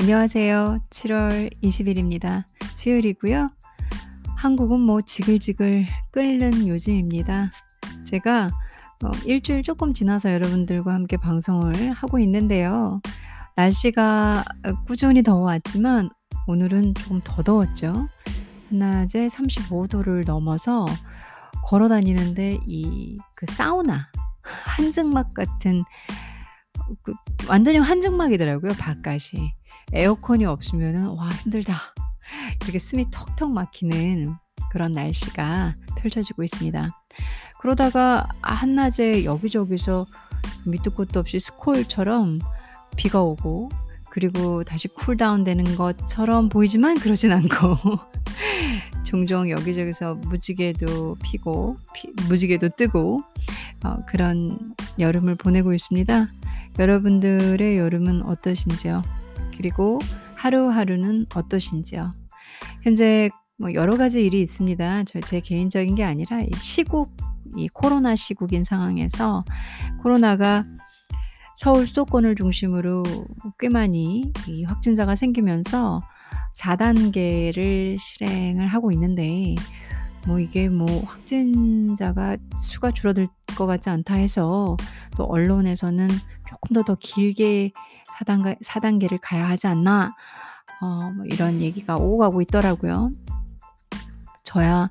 안녕하세요. 7월 20일입니다. 수요일이고요. 한국은 뭐 지글지글 끓는 요즘입니다. 제가 어, 일주일 조금 지나서 여러분들과 함께 방송을 하고 있는데요. 날씨가 꾸준히 더워왔지만 오늘은 조금 더 더웠죠. 낮에 35도를 넘어서 걸어 다니는데 이 그 사우나 한증막 같은 그 완전히 한증막이더라고요, 바깥이. 에어컨이 없으면은 와 힘들다. 이렇게 숨이 턱턱 막히는 그런 날씨가 펼쳐지고 있습니다. 그러다가 한낮에 여기저기서 밑도 끝도 없이 스콜처럼 비가 오고 그리고 다시 cool down 되는 것처럼 보이지만 그러진 않고 종종 여기저기서 무지개도 피고 피, 무지개도 뜨고 어, 그런 여름을 보내고 있습니다. 여러분들의 여름은 어떠신지요? 그리고 하루하루는 어떠신지요? 현재 뭐 여러 가지 일이 있습니다. 저 제 개인적인 게 아니라 이 시국, 이 코로나 시국인 상황에서 코로나가 서울 수도권을 중심으로 꽤 많이 이 확진자가 생기면서 4단계를 실행을 하고 있는데 뭐 이게 뭐 확진자가 수가 줄어들 것 같지 않다 해서 또 언론에서는 조금 더 더 길게 4단계, 4단계를 가야 하지 않나 어, 뭐 이런 얘기가 오고 가고 있더라고요. 저야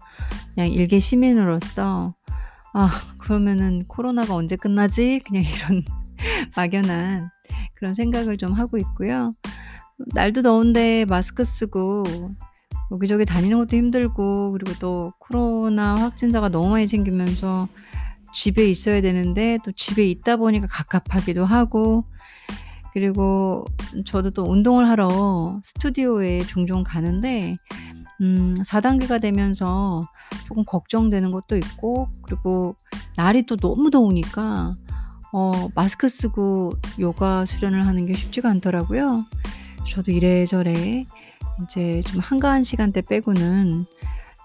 그냥 일개 시민으로서 아 그러면은 코로나가 언제 끝나지? 그냥 이런 막연한 그런 생각을 좀 하고 있고요. 날도 더운데 마스크 쓰고 여기저기 다니는 것도 힘들고 그리고 또 코로나 확진자가 너무 많이 생기면서 집에 있어야 되는데 또 집에 있다 보니까 갑갑하기도 하고 그리고 저도 또 운동을 하러 스튜디오에 종종 가는데 음 4단계가 되면서 조금 걱정되는 것도 있고 그리고 날이 또 너무 더우니까 어 마스크 쓰고 요가 수련을 하는 게 쉽지가 않더라고요. 저도 이래저래 이제 좀 한가한 시간대 빼고는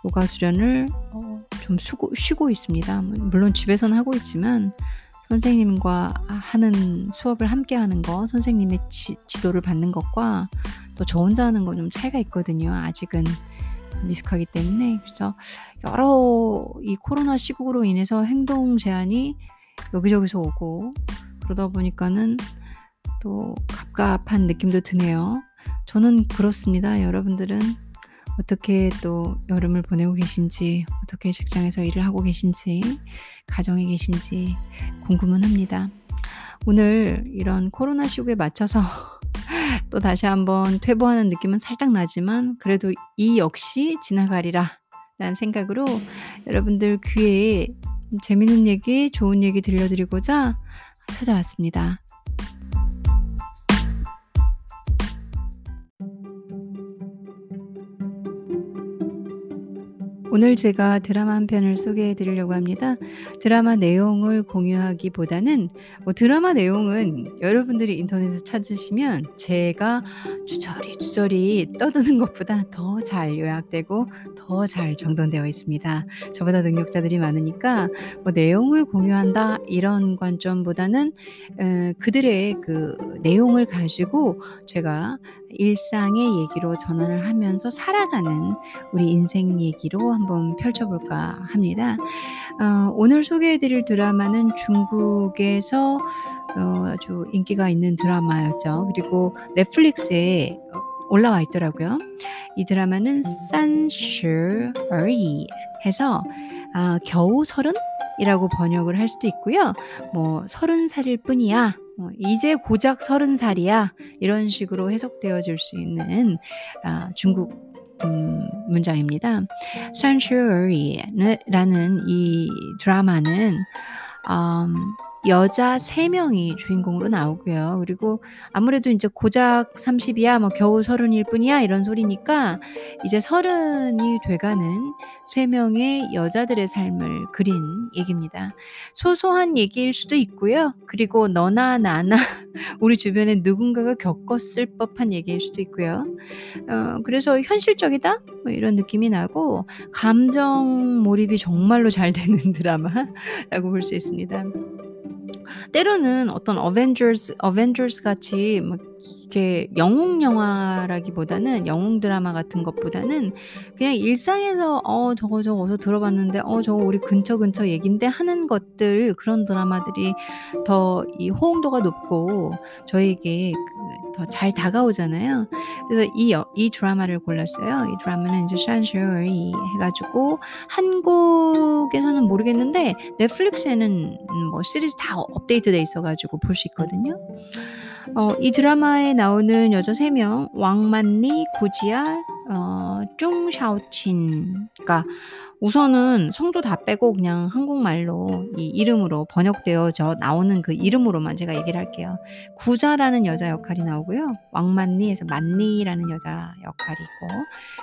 요가 수련을 어 좀 쉬고 있습니다. 물론 집에서는 하고 있지만 선생님과 하는 수업을 함께 하는 거, 선생님의 지, 지도를 받는 것과 또 저 혼자 하는 거 좀 차이가 있거든요. 아직은 미숙하기 때문에 그래서 여러 이 코로나 시국으로 인해서 행동 제한이 여기저기서 오고 그러다 보니까는 또 갑갑한 느낌도 드네요. 저는 그렇습니다. 여러분들은 어떻게 또 여름을 보내고 계신지, 어떻게 직장에서 일을 하고 계신지, 가정에 계신지 궁금은 합니다. 오늘 이런 코로나 시국에 맞춰서 또 다시 한번 퇴보하는 느낌은 살짝 나지만 그래도 이 역시 지나가리라 라는 생각으로 여러분들 귀에 재밌는 얘기, 좋은 얘기 들려드리고자 찾아왔습니다. 오늘 제가 드라마 한 편을 소개해 드리려고 합니다. 드라마 내용을 공유하기보다는 뭐 드라마 내용은 여러분들이 인터넷에 찾으시면 제가 주저리 주저리 떠드는 것보다 더 잘 요약되고 더 잘 정돈되어 있습니다. 저보다 능력자들이 많으니까 뭐 내용을 공유한다 이런 관점보다는 에, 그들의 그 내용을 가지고 제가 일상의 얘기로 전환을 하면서 살아가는 우리 인생 얘기로 한번 펼쳐볼까 합니다. 어, 오늘 소개해드릴 드라마는 중국에서 어, 아주 인기가 있는 드라마였죠. 그리고 넷플릭스에 올라와 있더라고요. 이 드라마는 산시而已 해서 아, 겨우 서른 이라고 번역을 할 수도 있고요. 뭐 서른 살일 뿐이야. 어, 이제 고작 서른 살이야 이런 식으로 해석되어질 수 있는 아, 중국 음, 문장입니다. 산츄어리라는 이 드라마는 음, 여자 3명이 주인공으로 나오고요. 그리고 아무래도 이제 고작 30이야, 뭐 겨우 30일 뿐이야, 이런 소리니까 이제 30이 돼가는 3명의 여자들의 삶을 그린 얘기입니다. 소소한 얘기일 수도 있고요. 그리고 너나 나나 우리 주변에 누군가가 겪었을 법한 얘기일 수도 있고요. 어, 그래서 현실적이다? 뭐 이런 느낌이 나고 감정 몰입이 정말로 잘 되는 드라마라고 볼 수 있습니다. 때로는 어떤 어벤져스 어벤져스 같이 막 이렇게 영웅 영화라기보다는 영웅 드라마 같은 것보다는 그냥 일상에서 '어 저거, 저거 어디서 들어봤는데. 어 저거 우리 근처, 근처 얘긴데.' 하는 것들 그런 드라마들이 더 이 호응도가 높고 저에게 그더잘 다가오잖아요. 그래서 이여이 드라마를 골랐어요. 이 드라마는 이제 샨쉐어리 해 가지고 한국에서는 모르겠는데 넷플릭스에는 음뭐 시리즈 다 업데이트돼 있어 가지고 볼 수 있거든요. 어 이 드라마에 나오는 여자 3명 왕만리, 구지아, 어 쭝샤오친 그러니까 우선은 성도 다 빼고 그냥 한국말로 이 이름으로 번역되어져 나오는 그 이름으로만 제가 얘기를 할게요. 구자라는 여자 역할이 나오고요. 왕만리에서 만리라는 여자 역할이 있고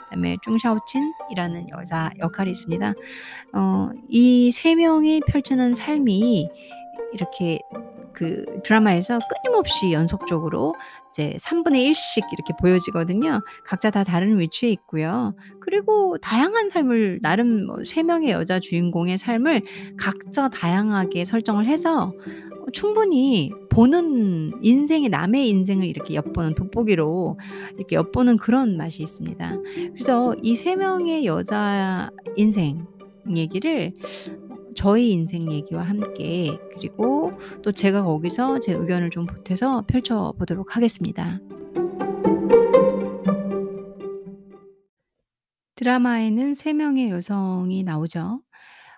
그다음에 쭝샤오친이라는 여자 역할이 있습니다. 어이3 명이 펼치는 삶이 이렇게 그 드라마에서 끊임없이 연속적으로 이제 3분의 1씩 이렇게 보여지거든요. 각자 다 다른 위치에 있고요. 그리고 다양한 삶을 나름 뭐 3 명의 여자 주인공의 삶을 각자 다양하게 설정을 해서 어 충분히 보는 인생의 남의 인생을 이렇게 엿보는 돋보기로 이렇게 엿보는 그런 맛이 있습니다. 그래서 이3 명의 여자 인생 얘기를 저의 인생 얘기와 함께 그리고 또 제가 거기서 제 의견을 좀 보태서 펼쳐 보도록 하겠습니다. 드라마에는 3 명의 여성이 나오죠.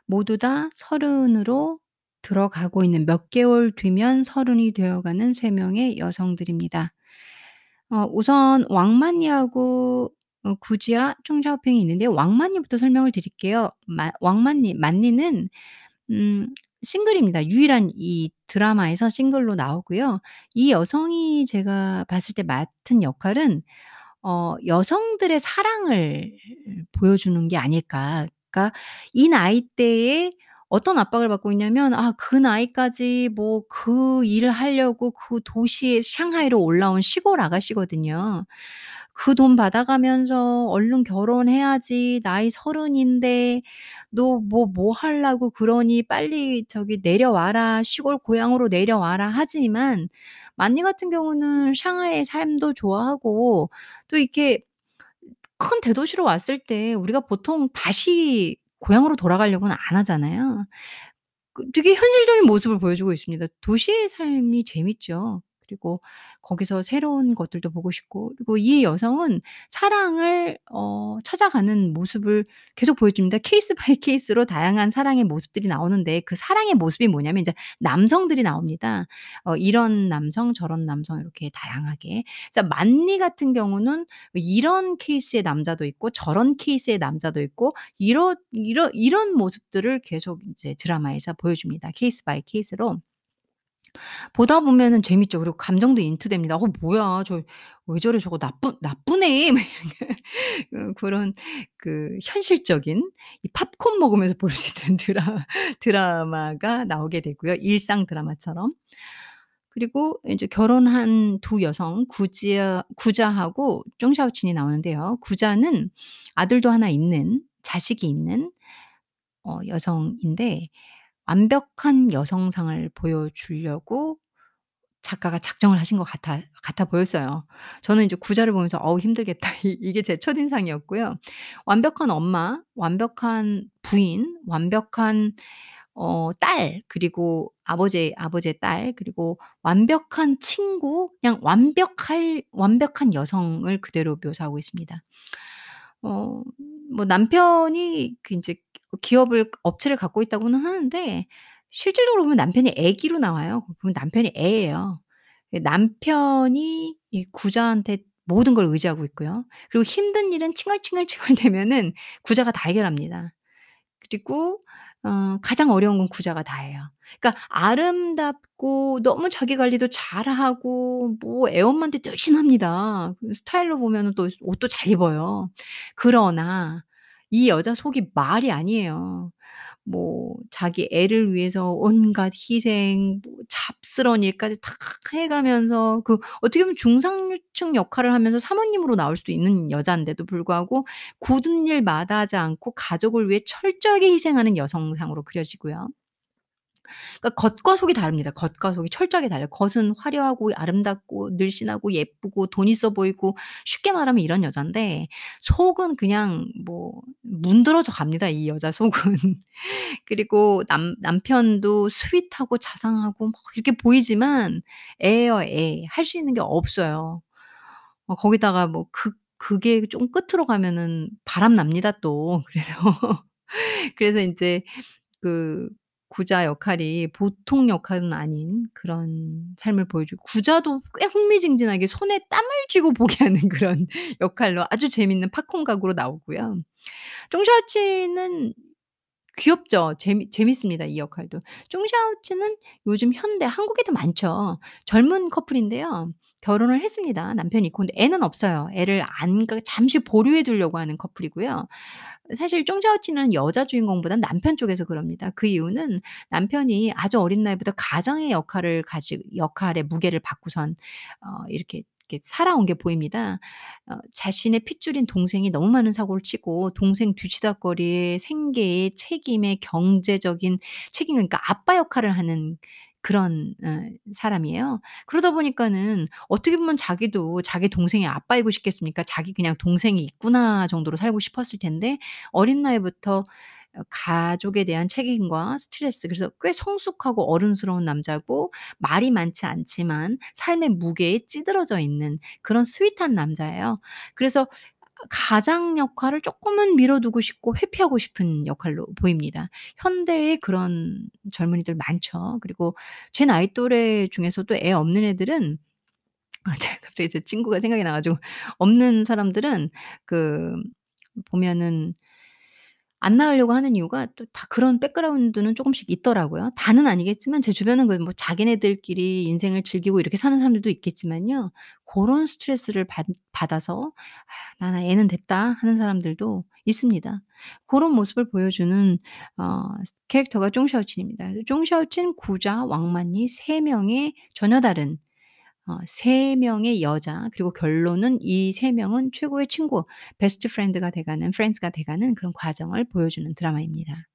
모두 다30 으로 들어가고 있는 몇 개월 뒤면 30이 되어가는 3 명의 여성들입니다. 어 우선 왕만리하고 어 구지아, 쭝샤오팽이 있는데 왕만리부터 설명을 드릴게요. 마 왕만리 만리는 음 싱글입니다. 유일한 이 드라마에서 싱글로 나오고요. 이 여성이 제가 봤을 때 맡은 역할은 어 여성들의 사랑을 보여주는 게 아닐까. 그러니까 이 나이대에 어떤 압박을 받고 있냐면 아 그 나이까지 뭐 그 일을 하려고 그 도시에 상하이로 올라온 시골 아가씨거든요. 그 돈 받아가면서 "얼른 결혼해야지. 나이 30 인데 너 뭐 뭐 하려고 그러니. 빨리 저기 내려와라. 시골 고향으로 내려와라." 하지만 만리 같은 경우는 상하이의 삶도 좋아하고 또 이렇게 큰 대도시로 왔을 때 우리가 보통 다시 고향으로 돌아가려고는 안 하잖아요. 그 되게 현실적인 모습을 보여주고 있습니다. 도시의 삶이 재밌죠. 그리고 거기서 새로운 것들도 보고 싶고 그리고 이 여성은 사랑을 어 찾아가는 모습을 계속 보여줍니다. case by case로 다양한 사랑의 모습들이 나오는데 그 사랑의 모습이 뭐냐면 인제 남성들이 나옵니다. 어 이런 남성 저런 남성 이렇게 다양하게. 자 만리 같은 경우는 이런 케이스의 남자도 있고 저런 케이스의 남자도 있고 이러 이러 이런 모습들을 계속 인제 드라마에서 보여줍니다, case by case로. 보다 보면은 재밌죠. 그리고 감정도 인투됩니다. '어 뭐야. 저 왜 저래 저거 나쁘 나쁘네.' 막 이렇게 어 그런 그 현실적인 이 팝콘 먹으면서 볼 수 있는 드라 드라마가 나오게 되고요, 일상 드라마처럼. 그리고 인제 결혼한 2 여성 구지아 구자하고 쭝샤오친이 나오는데요. 구자는 아들도 1 있는 자식이 있는 어 여성인데 완벽한 여성상을 보여주려고 작가가 작정을 하신 것 같아 같아 보였어요. 저는 이제 구자를 보면서 '어우 힘들겠다.' 이 이게 제 첫인상이었고요. 완벽한 엄마, 완벽한 부인, 완벽한 어 딸 그리고 아버지의 아버지의 딸 그리고 완벽한 친구 그냥 완벽할 완벽한 여성을 그대로 묘사하고 있습니다. 어 뭐 남편이 그 인제 기업을 업체를 갖고 있다고는 하는데 실질적으로 보면 남편이 애기로 나와요. 보면 남편이 애예요. 예 남편이 이 구자한테 모든 걸 의지하고 있고요. 그리고 힘든 일은 칭얼칭얼칭얼대면은 구자가 다 해결합니다. 그리고 어 가장 어려운 건 구자가 다 해요. 그러니까 아름답고 너무 자기 관리도 잘하고 뭐 애엄마인데 늘씬합니다. 그 스타일로 보면은 또 옷도 잘 입어요. 그러나 이 여자 속이 말이 아니에요. 뭐 자기 애를 위해서 온갖 희생 뭐 잡스러운 일까지 다 해 가면서 그 어떻게 보면 중상류층 역할을 하면서 사모님으로 나올 수도 있는 여잔데도 불구하고 굳은 일 마다하지 않고 가족을 위해 철저하게 희생하는 여성상으로 그려지고요. 그러니까 겉과 속이 다릅니다. 겉과 속이 철저하게 달라요. 겉은 화려하고 아름답고 늘씬하고 예쁘고 돈 있어 보이고 쉽게 말하면 이런 여잔데 속은 그냥 뭐 문드러져 갑니다, 이 여자 속은. 그리고 남 남편도 sweet하고 자상하고 막 이렇게 보이지만 애예요, 애. 할 수 있는 게 없어요. 어 거기다가 뭐극 극의 좀 끝으로 가면은 바람 납니다 또. 그래서 그래서 인제 그 구자 역할이 보통 역할은 아닌 그런 삶을 보여주고 구자도 꽤 흥미진진하게 손에 땀을 쥐고 보게 하는 그런 역할로 아주 재밌는 팝콘 가구로 나오고요. 쫑샤오치는 귀엽죠. 재미 재밌습니다, 이 역할도. 쫑샤오치는 요즘 현대 한국에도 많죠. 젊은 커플인데요. 결혼을 했습니다, 남편이 있고. 근데 애는 없어요. 애를 안 그러니까 잠시 보류해 두려고 하는 커플이고요. 사실 쫑샤오치는 여자 주인공보다는 남편 쪽에서 그럽니다. 그 이유는 남편이 아주 어린 나이부터 가장의 역할을 가지 역할의 무게를 받고선 어 이렇게 살아온 게 보입니다. 어 자신의 핏줄인 동생이 너무 많은 사고를 치고 동생 뒤치다꺼리에 생계에 책임에 경제적인 책임 그러니까 아빠 역할을 하는 그런 어 사람이에요. 그러다 보니까는 어떻게 보면 자기도 자기 동생의 아빠이고 싶겠습니까? 자기 그냥 '동생이 있구나.' 정도로 살고 싶었을 텐데 어린 나이부터 어 가족에 대한 책임과 스트레스 그래서 꽤 성숙하고 어른스러운 남자고 말이 많지 않지만 삶의 무게에 찌들어져 있는 그런 sweet한 남자예요. 그래서 가장 역할을 쪼끔은 미뤄두고 싶고 회피하고 싶은 역할로 보입니다. 현대에 그런 젊은이들 많죠. 그리고 제 나이 또래 중에서도 애 없는 애들은 아 갑자기 제 친구가 생각이 나 가지고 없는 사람들은 그 보면은 안 낳으려고 하는 이유가 또 다 그런 background는 쪼금씩 있더라고요. 다는 아니겠지만 제 주변은 그 뭐 자기네들끼리 인생을 즐기고 이렇게 사는 사람들도 있겠지만요. 고런 스트레스를 받 받아서 '아 나는 애는 됐다.' 하는 사람들도 있습니다. 고런 모습을 보여주는 어 캐릭터가 쫑샤오친입니다. 쫑샤오친, 구자, 왕만리 3 명의 전혀 다른 어 3 명의 여자 그리고 결론은 이 3 명은 최고의 친구 best friend가 돼 가는 friends가 돼 가는 그런 과정을 보여주는 드라마입니다.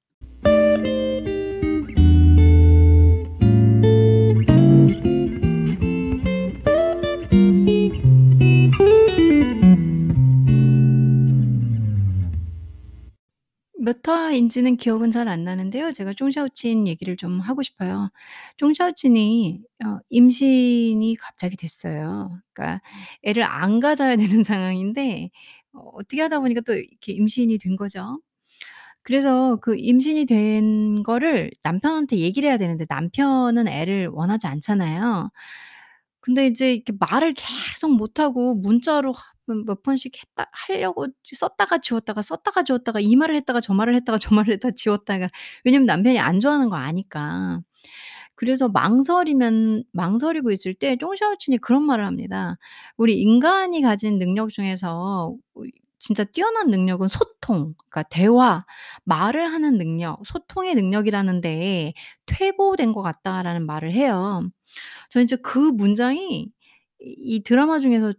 몇 화인지는 기억은 잘 안 나는데요. 제가 쫑샤오친 얘기를 좀 하고 싶어요. 쫑샤오친이 어 임신이 갑자기 됐어요. 그러니까 애를 안 가져야 되는 상황인데 어 어떻게 하다 보니까 또 이렇게 임신이 된 거죠. 그래서 그 임신이 된 거를 남편한테 얘기를 해야 되는데 남편은 애를 원하지 않잖아요. 근데 이제 이렇게 말을 계속 못 하고 문자로 하몇몇 번씩 했다 하려고 썼다가 지웠다가 썼다가 지웠다가 이 말을 했다가 저 말을 했다가 저 말을 했다가 지웠다가 왜냐면 남편이 안 좋아하는 거 아니까. 그래서 망설이면 망설이고 있을 때 쫑샤오친이 그런 말을 합니다. "우리 인간이 가진 능력 중에서 진짜 뛰어난 능력은 소통 그러니까 대화, 말을 하는 능력, 소통의 능력이라는 데에 퇴보된 것 같다."라는 말을 해요. 저는 이제 그 문장이 이이 드라마 중에서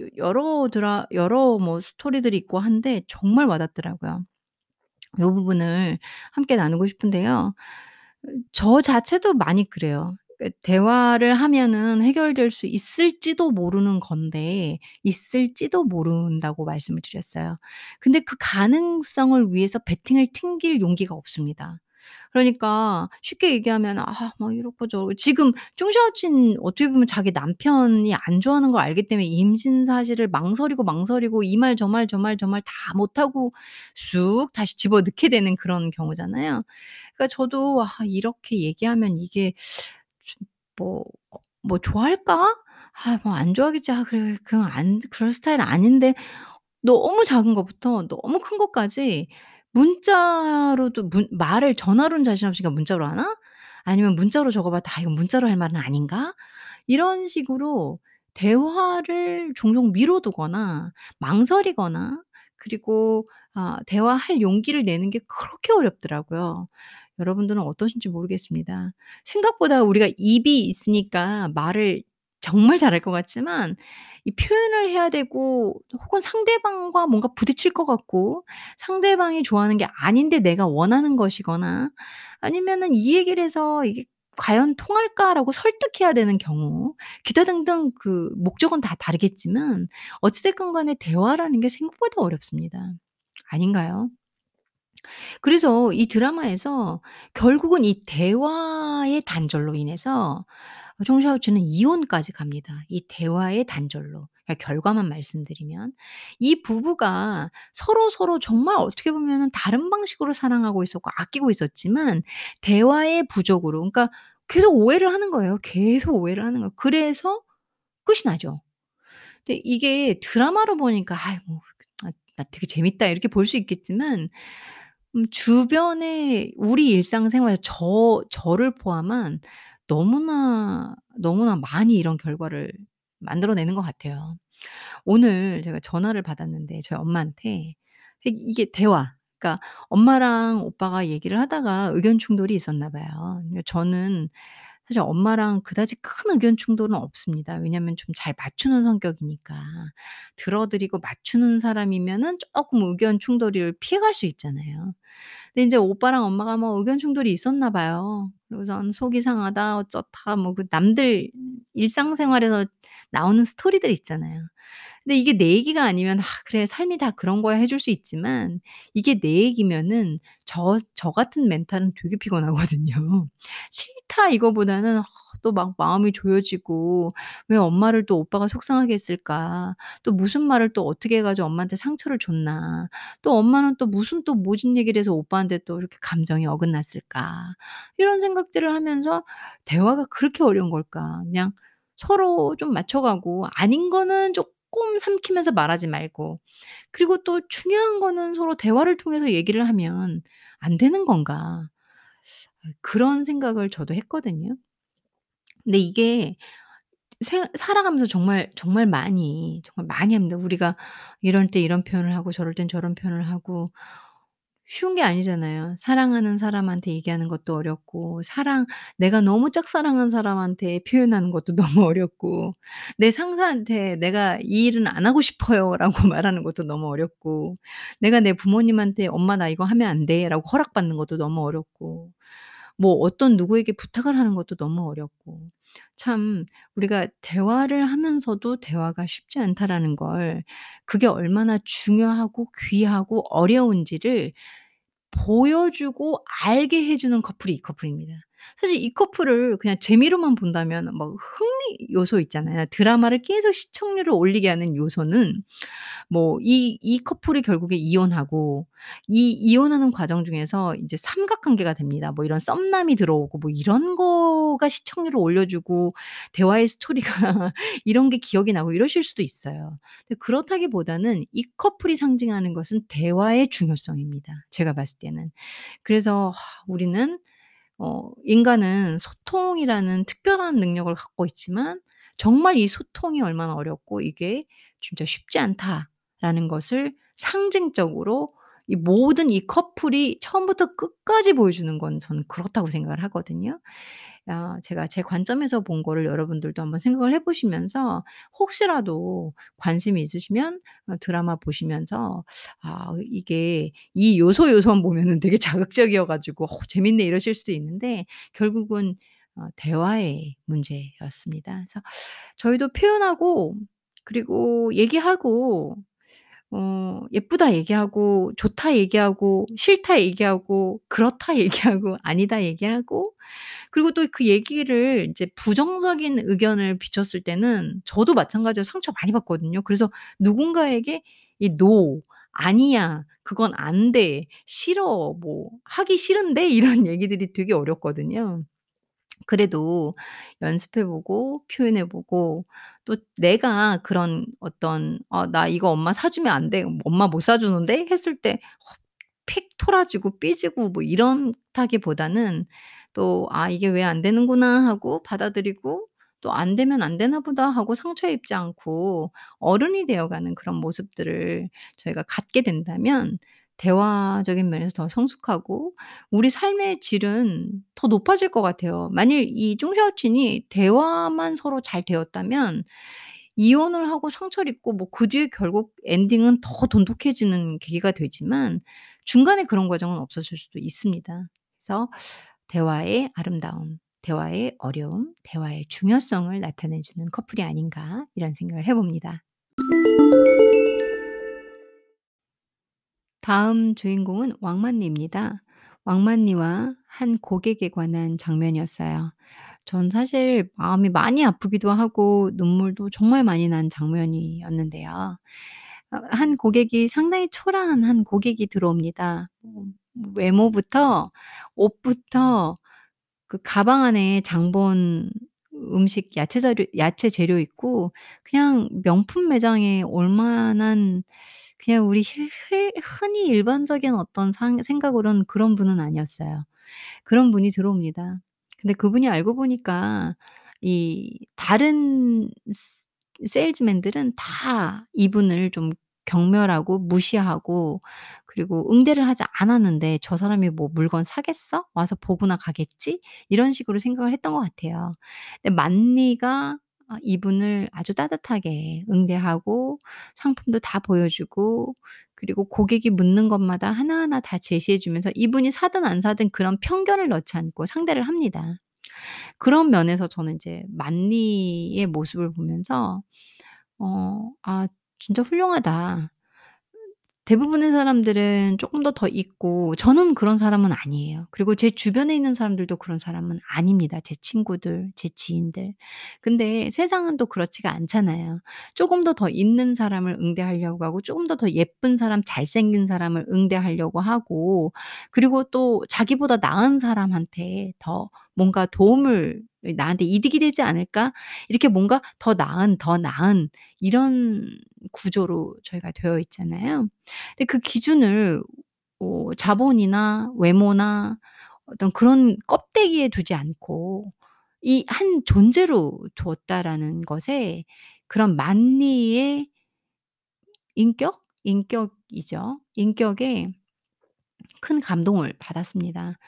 여 여러 드라 여러 뭐 스토리들이 있고 한데 정말 와 닿더라고요. 요 부분을 함께 나누고 싶은데요. 으저 자체도 많이 그래요. 그 대화를 하면은 해결될 수 있을지도 모르는 건데 있을지도 모른다고 말씀을 드렸어요. 근데 그 가능성을 위해서 베팅을 튕길 용기가 없습니다. 그러니까 쉽게 얘기하면 아 막 이렇고 저렇고 지금 쫑샤오친 어떻게 보면 자기 남편이 안 좋아하는 걸 알기 때문에 임신 사실을 망설이고, 망설이고 이 말 저 말, 저 말, 저 말 다 못하고 쑥 다시 집어넣게 되는 그런 경우잖아요. 그러니까 저도 '아 이렇게 얘기하면 이게 좀뭐어뭐 좋아할까? 아 뭐 안 좋아하겠지. 아 그래 그냥 안 그럴 스타일 아닌데.' 너무 작은 것부터 너무 큰 것까지 문자로도 문 말을 전화로는 자신 없으니까 문자로 하나? 아니면 문자로 적어 봐도 '아 이건 문자로 할 말은 아닌가?' 이런 식으로 대화를 종종 미뤄두거나 망설이거나 그리고 아 대화할 용기를 내는 게 그렇게 어렵더라고요. 여러분들은 어떠신지 모르겠습니다. 생각보다 우리가 입이 있으니까 말을 정말 잘할 것 같지만 이 표현을 해야 되고 혹은 상대방과 뭔가 부딪힐 것 같고 상대방이 좋아하는 게 아닌데 내가 원하는 것이거나 아니면은 이 얘기를 해서 이게 '과연 통할까?'라고 설득해야 되는 경우 기타 등등 그 목적은 다 다르겠지만 어찌 됐건 간에 대화라는 게 생각보다 어렵습니다. 아닌가요? 그래서 이 드라마에서 결국은 이 대화의 단절로 인해서 종 샤오츠는 이혼까지 갑니다. 이 대화의 단절로. 그러니까 결과만 말씀드리면 이 부부가 서로 서로 정말 어떻게 보면은 다른 방식으로 사랑하고 있었고 아끼고 있었지만 대화의 부족으로 그러니까 계속 오해를 하는 거예요. 계속 오해를 하는 거예요. 그래서 끝이 나죠. 근데 이게 드라마로 보니까 '아이 뭐아나 되게 재밌다.' 이렇게 볼 수 있겠지만 음 주변에 우리 일상생활에서 저 저를 포함한 너무나, 너무나 많이 이런 결과를 만들어 내는 것 같아요. 오늘 제가 전화를 받았는데 저희 엄마한테 이 이게 대화 그러니까 엄마랑 오빠가 얘기를 하다가 의견 충돌이 있었나 봐요. 저는 사실 엄마랑 그다지 큰 의견 충돌은 없습니다. 왜냐하면 좀 잘 맞추는 성격이니까. 들어 드리고 맞추는 사람이면은 쪼끔 의견 충돌을 피해갈 수 있잖아요. 근데 인제 오빠랑 엄마가 뭐 의견 충돌이 있었나 봐요. 그러고선 "속이 상하다." 어쩌다 뭐 그 남들 일상생활에서 나오는 스토리들 있잖아요. 근데 이게 내 얘기가 아니면 '아 그래 삶이 다 그런 거야.' 해줄 수 있지만 이게 내 얘기면은 저 저 같은 멘탈은 되게 피곤하거든요. 싫다 이거보다는 아 또 막 마음이 조여지고 '왜 엄마를 또 오빠가 속상하게 했을까? 또 무슨 말을 또 어떻게 해 가지고 엄마한테 상처를 줬나? 또 엄마는 또 무슨 또 모진 얘기를 해서 오빠한테 또 이렇게 감정이 어긋났을까?' 이런 생각들을 하면서 '대화가 그렇게 어려운 걸까?' 그냥 서로 좀 맞춰 가고 아닌 거는 쪼끔 삼키면서 말하지 말고 그리고 또 '중요한 거는 서로 대화를 통해서 얘기를 하면 안 되는 건가?' 아 그런 생각을 저도 했거든요. 근데 이게 생 살아가면서 정말, 정말 많이, 정말 많이 합니다. 우리가 이럴 때 이런 표현을 하고 저럴 땐 저런 표현을 하고 쉬운 게 아니잖아요. 사랑하는 사람한테 얘기하는 것도 어렵고 사랑 내가 너무 짝사랑한 사람한테 표현하는 것도 너무 어렵고 내 상사한테 "내가 이 일은 안 하고 싶어요."라고 말하는 것도 너무 어렵고 내가 내 부모님한테 "엄마 나 이거 하면 안 돼."라고 허락받는 것도 너무 어렵고 뭐 어떤 누구에게 부탁을 하는 것도 너무 어렵고 참 우리가 '대화를 하면서도 대화가 쉽지 않다.'라는 걸 그게 얼마나 중요하고 귀하고 어려운지를 보여주고 알게 해 주는 커플이 이 커플입니다. 사실 이 커플을 그냥 재미로만 본다면 뭐 흥미 요소 있잖아요. 드라마를 계속 시청률을 올리게 하는 요소는 뭐 이 이 커플이 결국에 이혼하고 이 이혼하는 과정 중에서 인제 삼각관계가 됩니다. 뭐 이런 썸남이 들어오고 뭐 이런 거가 시청률을 올려주고 대화의 스토리가 이런 게 기억이 나고 이러실 수도 있어요. 근데 그렇다기보다는 이 커플이 상징하는 것은 대화의 중요성입니다 제가 봤을 때는. 그래서 우리는 어 인간은 소통이라는 특별한 능력을 갖고 있지만 정말 이 소통이 얼마나 어렵고 이게 진짜 쉽지 않다라는 것을 상징적으로 이 모든 이 커플이 처음부터 끝까지 보여주는 건 저는 그렇다고 생각을 하거든요. 아 제가 제 관점에서 본 거를 여러분들도 한번 생각을 해 보시면서 혹시라도 관심이 있으시면 어 드라마 보시면서 '아 이게 이 요소, 요소만 보면은 되게 자극적이어 가지고 어 재밌네.' 이러실 수도 있는데 결국은 어 대화의 문제였습니다. 그래서 저희도 표현하고 그리고 얘기하고 어 예쁘다 얘기하고 좋다 얘기하고 싫다 얘기하고 그렇다 얘기하고 아니다 얘기하고 그리고 또 그 얘기를 인제 부정적인 의견을 비췄을 때는 저도 마찬가지로 상처 많이 받거든요. 그래서 누군가에게 이 "노. 아니야. 그건 안 돼. 싫어. 뭐 하기 싫은데." 이런 얘기들이 되게 어렵거든요. 그래도 연습해 보고 표현해 보고 또 내가 그런 어떤 "어 나 이거 엄마 사 주면 안 돼. 엄마 못 사 주는데?" 했을 때어픽 토라지고 삐지고 뭐 이렇다기보다는 또 '아 이게 왜 안 되는구나.' 하고 받아들이고 또 '안 되면 안 되나 보다.' 하고 상처 입지 않고 어른이 되어가는 그런 모습들을 저희가 갖게 된다면 대화적인 면에서 더 성숙하고 우리 삶의 질은 더 높아질 것 같아요. 만일 이 쫑샤오친이 대화만 서로 잘 되었다면 이혼을 하고 상처를 입고 뭐 그 뒤에 결국 엔딩은 더 돈독해지는 계기가 되지만 중간에 그런 과정은 없었을 수도 있습니다. 그래서 대화의 아름다움, 대화의 어려움, 대화의 중요성을 나타내 주는 커플이 아닌가 이런 생각을 해 봅니다. 다음 주인공은 왕만리입니다. 왕만리와 한 고객에 관한 장면이었어요. 전 사실 마음이 많이 아프기도 하고 눈물도 정말 많이 난 장면이었는데요. 어 한 고객이 상당히 초라한 한 고객이 들어옵니다. 뭐 외모부터 옷부터 그 가방 안에 장본 음식 야채 자료 야채 재료 있고 그냥 명품 매장에 올 만한 그냥 우리 흔히 일반적인 어떤 상 생각으로는 그런 분은 아니었어요. 그런 분이 들어옵니다. 근데 그분이 알고 보니까 이 다른 스 세일즈맨들은 다 이분을 좀 경멸하고 무시하고 그리고 응대를 하지 않았는데 '저 사람이 뭐 물건 사겠어? 와서 보고나 가겠지?' 이런 식으로 생각을 했던 것 같아요. 근데 만리가 아 이분을 아주 따뜻하게 응대하고 상품도 다 보여주고 그리고 고객이 묻는 것마다 하나하나 다 제시해 주면서 이분이 사든 안 사든 그런 편견을 넣지 않고 상대를 합니다. 그런 면에서 저는 이제 만리의 모습을 보면서 어 '아 진짜 훌륭하다.' 대부분의 사람들은 쪼끔 더더 있고 저는 그런 사람은 아니에요. 그리고 제 주변에 있는 사람들도 그런 사람은 아닙니다, 제 친구들, 제 지인들. 근데 세상은 또 그렇지가 않잖아요. 쪼금 더 더 있는 사람을 응대하려고 하고 쪼금 더 더 예쁜 사람, 잘생긴 사람을 응대하려고 하고 그리고 또 자기보다 나은 사람한테 더 뭔가 도움을 '나한테 이득이 되지 않을까?' 이렇게 뭔가 더 나은, 더 나은 이런 구조로 저희가 되어 있잖아요. 근데 그 기준을 뭐 자본이나 외모나 어떤 그런 껍데기에 두지 않고 이 한 존재로 두었다라는 것에 그런 만리의 인격? 인격이죠. 인격에 큰 감동을 받았습니다.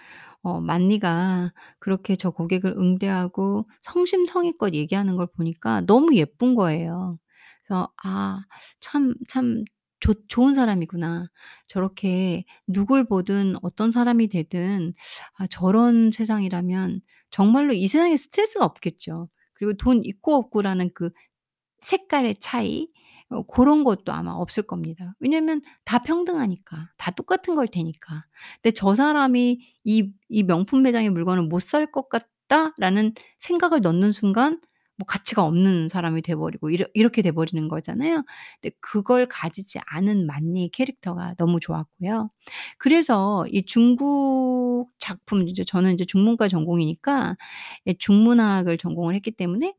어 만리가 그렇게 저 고객을 응대하고 성심성의껏 얘기하는 걸 보니까 너무 예쁜 거예요. 그래서 '아 참 참 좋 좋은 사람이구나. 저렇게 누굴 보든 어떤 사람이 되든 아 저런 세상이라면 정말로 이 세상에 스트레스가 없겠죠.' 그리고 돈 있고 없고라는 그 색깔의 차이 어 고런 것도 아마 없을 겁니다. 왜냐면 다 평등하니까. 다 똑같은 걸 테니까. 근데 '저 사람이 이 이 명품 매장의 물건을 못 살 것 같다.'라는 생각을 넣는 순간 뭐 가치가 없는 사람이 돼 버리고 이러 이렇게 돼 버리는 거잖아요. 근데 그걸 가지지 않은 만리의 캐릭터가 너무 좋았고요. 그래서 이 중국 작품 이제 저는 이제 중문과 전공이니까 예 중문학을 전공을 했기 때문에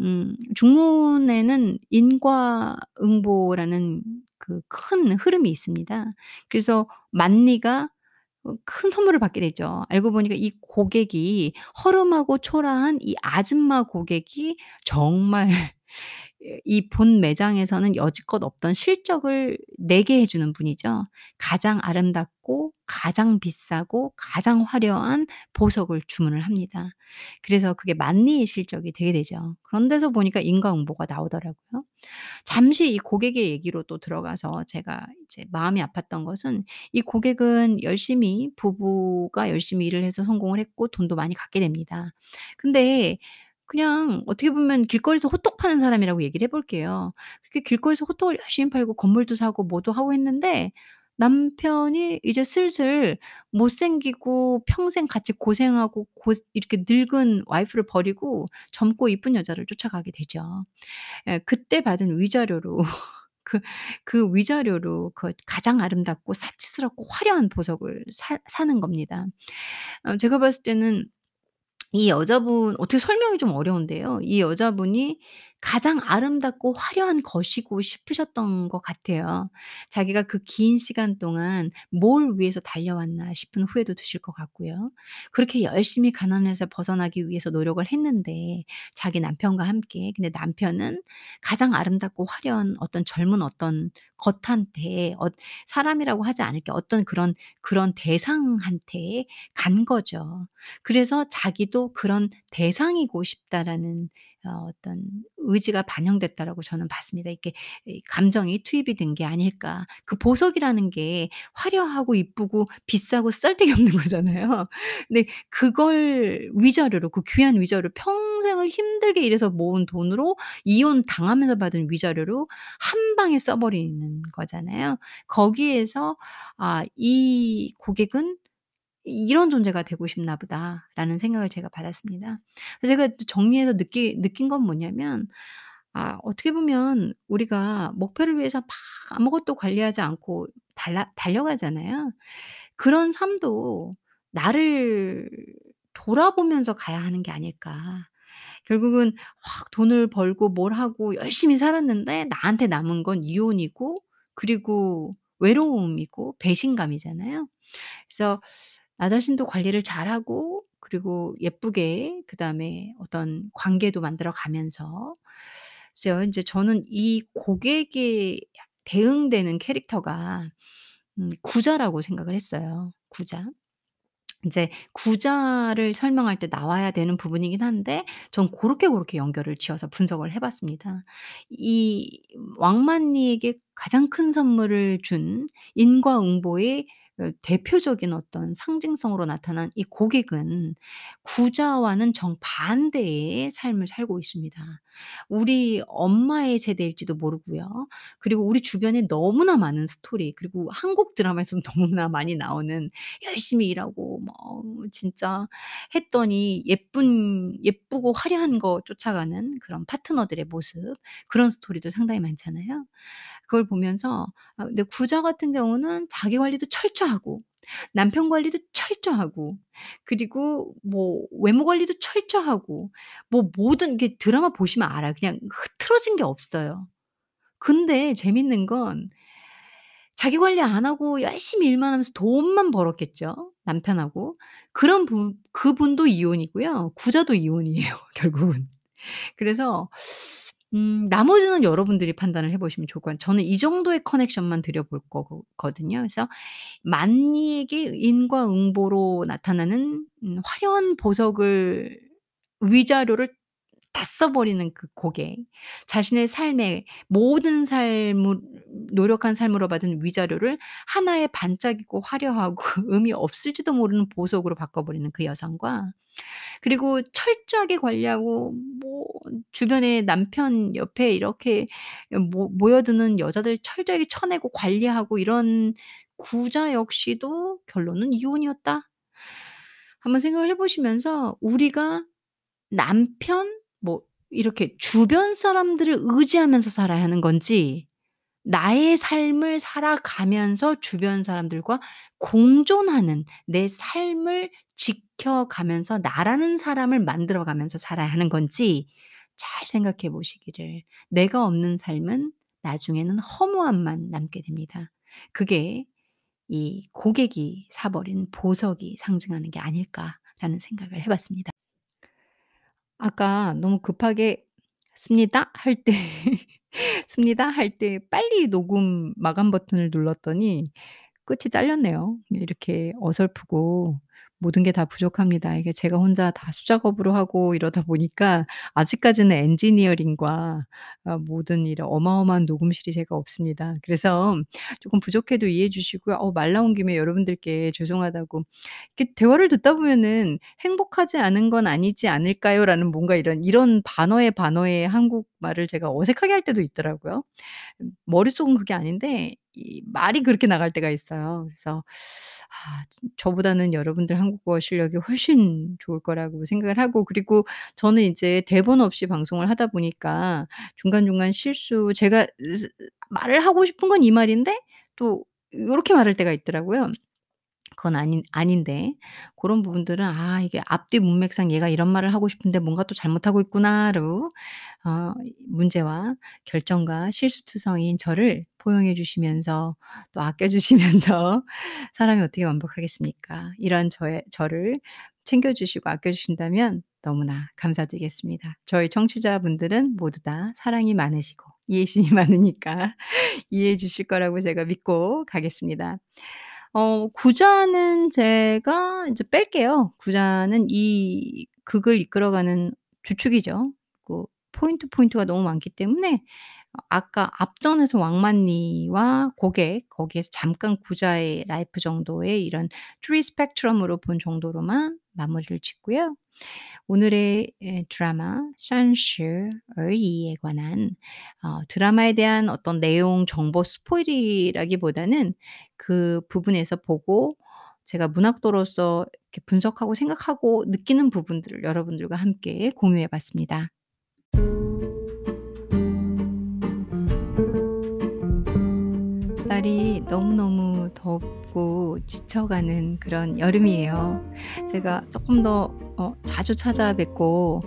음 중문에는 인과응보라는 그 큰 흐름이 있습니다. 그래서 만리가 어큰 선물을 받게 되죠. 알고 보니까 이 고객이 허름하고 초라한 이 아줌마 고객이 정말 예 이 본 매장에서는 여지껏 없던 실적을 내게 해 주는 분이죠. 가장 아름답고 가장 비싸고 가장 화려한 보석을 주문을 합니다. 그래서 그게 만리의 실적이 되게 되죠. 그런 데서 보니까 인과응보가 나오더라고요. 잠시 이 고객의 얘기로 또 들어가서 제가 이제 마음이 아팠던 것은 이 고객은 열심히 부부가 열심히 일을 해서 성공을 했고 돈도 많이 갖게 됩니다. 근데 그냥 어떻게 보면 길거리에서 호떡 파는 사람이라고 얘기를 해 볼게요. 그렇게 길거리에서 호떡을 열심히 팔고 건물도 사고 뭐도 하고 했는데 남편이 이제 슬슬 못 생기고 평생 같이 고생하고 고 이렇게 늙은 와이프를 버리고 젊고 이쁜 여자를 쫓아가게 되죠. 예 그때 받은 위자료로 그 그 위자료로 그 가장 아름답고 사치스럽고 화려한 보석을 사 사는 겁니다. 어 제가 봤을 때는 이 여자분 어떻게 설명이 좀 어려운데요. 이 여자분이 가장 아름답고 화려한 것이고 싶으셨던 것 같아요. 자기가 그 긴 시간 동안 '뭘 위해서 달려왔나.' 싶은 후회도 드실 것 같고요. 그렇게 열심히 가난에서 벗어나기 위해서 노력을 했는데 자기 남편과 함께 근데 남편은 가장 아름답고 화려한 어떤 젊은 어떤 것한테 어 사람이라고 하지 않을게 어떤 그런 그런 대상한테 간 거죠. 그래서 자기도 '그런 대상이고 싶다.'라는 어 어떤 의지가 반영됐다라고 저는 봤습니다. 이렇게 이 감정이 투입이 된 게 아닐까. 그 보석이라는 게 화려하고 이쁘고 비싸고 쓸데기 없는 거잖아요. 근데 그걸 위자료로 그 귀한 위자료 평생을 힘들게 일해서 모은 돈으로 이혼 당하면서 받은 위자료로 한 방에 써 버리는 거잖아요. 거기에서 '아 이 고객은 이런 존재가 되고 싶나 보다.'라는 생각을 제가 받았습니다. 제가 또 정리해서 느끼 느낀 건 뭐냐면 아 어떻게 보면 우리가 목표를 위해서 막 아무것도 관리하지 않고 달라 달려가잖아요. 그런 삶도 '나를 돌아보면서 가야 하는 게 아닐까.' 결국은 확 돈을 벌고 뭘 하고 열심히 살았는데 나한테 남은 건 이혼이고 그리고 외로움이고 배신감이잖아요. 그래서 나 자신도 관리를 잘하고 그리고 예쁘게 그다음에 어떤 관계도 만들어 가면서 글쎄요 인제 저는 이 고객에 대응되는 캐릭터가 음 구자라고 생각을 했어요, 구자. 인제 구자를 설명할 때 나와야 되는 부분이긴 한데 전 고렇게, 고렇게 연결을 지어서 분석을 해 봤습니다. 이 왕만리에게 가장 큰 선물을 준 인과응보의 어 대표적인 어떤 상징성으로 나타난 이 고객은 구자와는 정반대의 삶을 살고 있습니다. 우리 엄마의 세대일지도 모르고요. 그리고 우리 주변에 너무나 많은 스토리 그리고 한국 드라마에서도 너무나 많이 나오는 열심히 일하고 뭐 진짜 했더니 예쁜 예쁘고 화려한 거 쫓아가는 그런 파트너들의 모습 그런 스토리도 상당히 많잖아요. 그걸 보면서 아 근데 구자 같은 경우는 자기 관리도 철저하고 남편 관리도 철저하고 그리고 뭐 외모 관리도 철저하고 뭐 모든 게 드라마 보시면 알아요. 그냥 흐트러진 게 없어요. 근데 재밌는 건 자기 관리 안 하고 열심히 일만 하면서 돈만 벌었겠죠, 남편하고. 그런 분 그분도 이혼이고요. 구자도 이혼이에요, 결국은. 그래서 음 나머지는 여러분들이 판단을 해 보시면 좋을 것 같아요. 저는 이 정도의 커넥션만 드려 볼 거고 거든요. 그래서 만리에게 인과응보로 나타나는 음 화려한 보석을 위자료를 다 써 버리는 그 고객. 자신의 삶의 모든 삶을 노력한 삶으로 받은 위자료를 하나의 반짝이고 화려하고 의미 없을지도 모르는 보석으로 바꿔 버리는 그 여성과 그리고 철저하게 관리하고 뭐 주변에 남편 옆에 이렇게 모 모여드는 여자들 철저하게 쳐내고 관리하고 이런 구자 역시도 결론은 이혼이었다. 한번 생각을 해 보시면서 우리가 남편 뭐 이렇게 주변 사람들을 의지하면서 살아야 하는 건지 나의 삶을 살아가면서 주변 사람들과 공존하는 내 삶을 지켜가면서 나라는 사람을 만들어 가면서 살아야 하는 건지 잘 생각해 보시기를. 내가 없는 삶은 나중에는 허무함만 남게 됩니다. 그게 이 고객이 사 버린 보석이 상징하는 게 아닐까라는 생각을 해 봤습니다. 아까 너무 급하게 "씁니다." 할때 "씁니다." 할 때 빨리 녹음 마감 버튼을 눌렀더니 끝이 잘렸네요. 이렇게 어설프고 모든 게 다 부족합니다. 이게 제가 혼자 다 수작업으로 하고 이러다 보니까 아직까지는 엔지니어링과 어 모든 이런 어마어마한 녹음실이 제가 없습니다. 그래서 쪼끔 부족해도 이해해 주시고요. 어 말 나온 김에 여러분들께 죄송하다고 이렇게 대화를 듣다 보면은 '행복하지 않은 건 아니지 않을까요?'라는 뭔가 이런 이런 반어에 반어에 한국말을 제가 어색하게 할 때도 있더라고요. 음 머릿속은 그게 아닌데 이 말이 그렇게 나갈 때가 있어요. 그래서 아진 저보다는 여러분들 한국어 실력이 훨씬 좋을 거라고 생각을 하고 그리고 저는 이제 대본 없이 방송을 하다 보니까 중간중간 실수 제가 으 말을 하고 싶은 건 이 말인데 또 요렇게 말할 때가 있더라고요. 그건 아닌 아닌데 고런 부분들은 '아 이게 앞뒤 문맥상 얘가 이런 말을 하고 싶은데 뭔가 또 잘못하고 있구나.'로 어 문제와 결정과 실수투성이인 저를 포용해 주시면서 또 아껴 주시면서 사람이 어떻게 완벽하겠습니까? 이런 저의 저를 챙겨 주시고 아껴 주신다면 너무나 감사드리겠습니다. 저희 청취자분들은 모두 다 사랑이 많으시고 이해심이 많으니까 이해해 주실 거라고 제가 믿고 가겠습니다. 어 구자는 제가 이제 뺄게요. 구자는 이 극을 이끌어가는 주축이죠. 그 포인트, 포인트가 너무 많기 때문에 어 아까 앞전에서 왕만리와 고객 거기에서 잠깐 구자의 life 정도의 이런 트리 스펙트럼으로 본 정도로만 마무리를 짓고요. 오늘의 드라마 산스얼이에 관한 어, 드라마에 대한 어떤 내용 정보 spoil이라기보다는 그 부분에서 보고 제가 문학도로서 분석하고 생각하고 느끼는 부분들을 여러분들과 함께 공유해 봤습니다. 날이 너무너무 덥고 지쳐가는 그런 여름이에요. 제가 쪼끔 더어 자주 찾아뵙고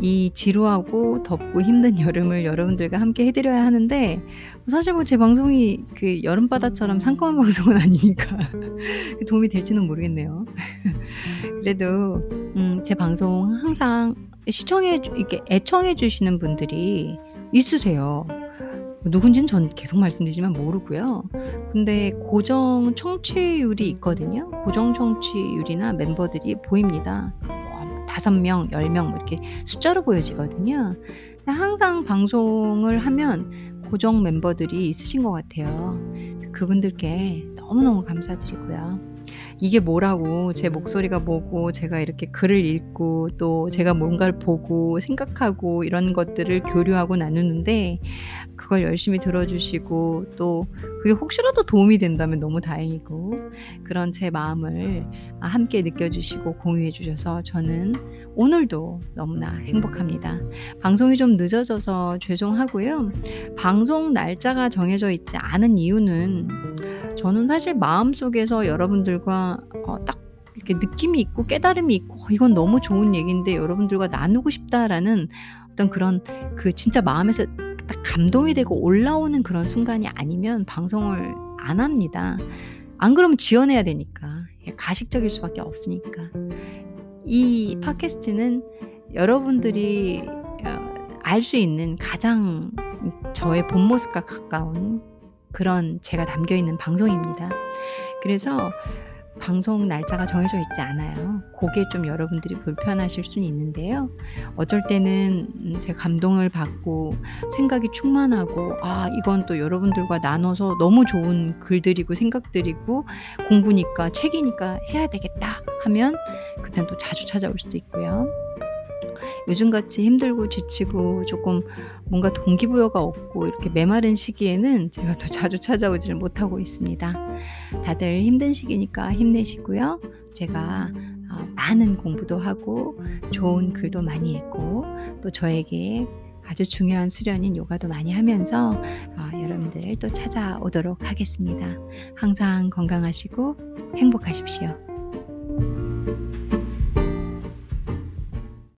이 지루하고 덥고 힘든 여름을 여러분들과 함께 해 드려야 하는데 사실 뭐 제 방송이 그 여름바다처럼 상큼한 방송은 아니니까 도움이 될지는 모르겠네요. 그래도 음 제 방송 항상 시청해 주 이렇게 애청해 주시는 분들이 있으세요. 누군지는 전 계속 말씀드리지만 모르고요. 근데 고정 청취율이 있거든요. 고정 청취율이나 멤버들이 보입니다. 뭐5 명, 10명뭐 이렇게 숫자로 보여지거든요. 항상 방송을 하면 고정 멤버들이 있으신 것 같아요. 그분들께 너무너무 감사드리고요. 이게 뭐라고 제 목소리가 뭐고 제가 이렇게 글을 읽고 또 제가 뭔가를 보고 생각하고 이런 것들을 교류하고 나누는데 그걸 열심히 들어 주시고 또 그게 혹시라도 도움이 된다면 너무 다행이고 그런 제 마음을 아 함께 느껴 주시고 공유해 주셔서 저는 오늘도 너무나 행복합니다. 방송이 좀 늦어져서 죄송하고요. 방송 날짜가 정해져 있지 않은 이유는 저는 사실 마음속에서 여러분들과 어 딱 이렇게 느낌이 있고 깨달음이 있고 '어 이건 너무 좋은 얘기인데 여러분들과 나누고 싶다.'라는 어떤 그런 그 진짜 마음에서 딱 감동이 되고 올라오는 그런 순간이 아니면 방송을 안 합니다. 안 그러면 지어내야 되니까. 예 가식적일 수밖에 없으니까. 이 팟캐스트는 여러분들이 어알수 있는 가장 저의 본 모습과 가까운 그런 제가 담겨 있는 방송입니다. 그래서 방송 날짜가 정해져 있지 않아요. 고게 좀 여러분들이 불편하실 수는 있는데요. 어쩔 때는 음 제가 감동을 받고 생각이 충만하고 '아 이건 또 여러분들과 나눠서 너무 좋은 글들이고 생각들이고 공부니까 책이니까 해야 되겠다.' 하면 그땐 또 자주 찾아올 수도 있고요. 요즘같이 힘들고 지치고 쪼끔 뭔가 동기부여가 없고 이렇게 메마른 시기에는 제가 또 자주 찾아오지를 못하고 있습니다. 다들 힘든 시기니까 힘내시고요. 제가 어 많은 공부도 하고 좋은 글도 많이 읽고 또 저에게 아주 중요한 수련인 요가도 많이 하면서 어 여러분들을 또 찾아오도록 하겠습니다. 항상 건강하시고 행복하십시오.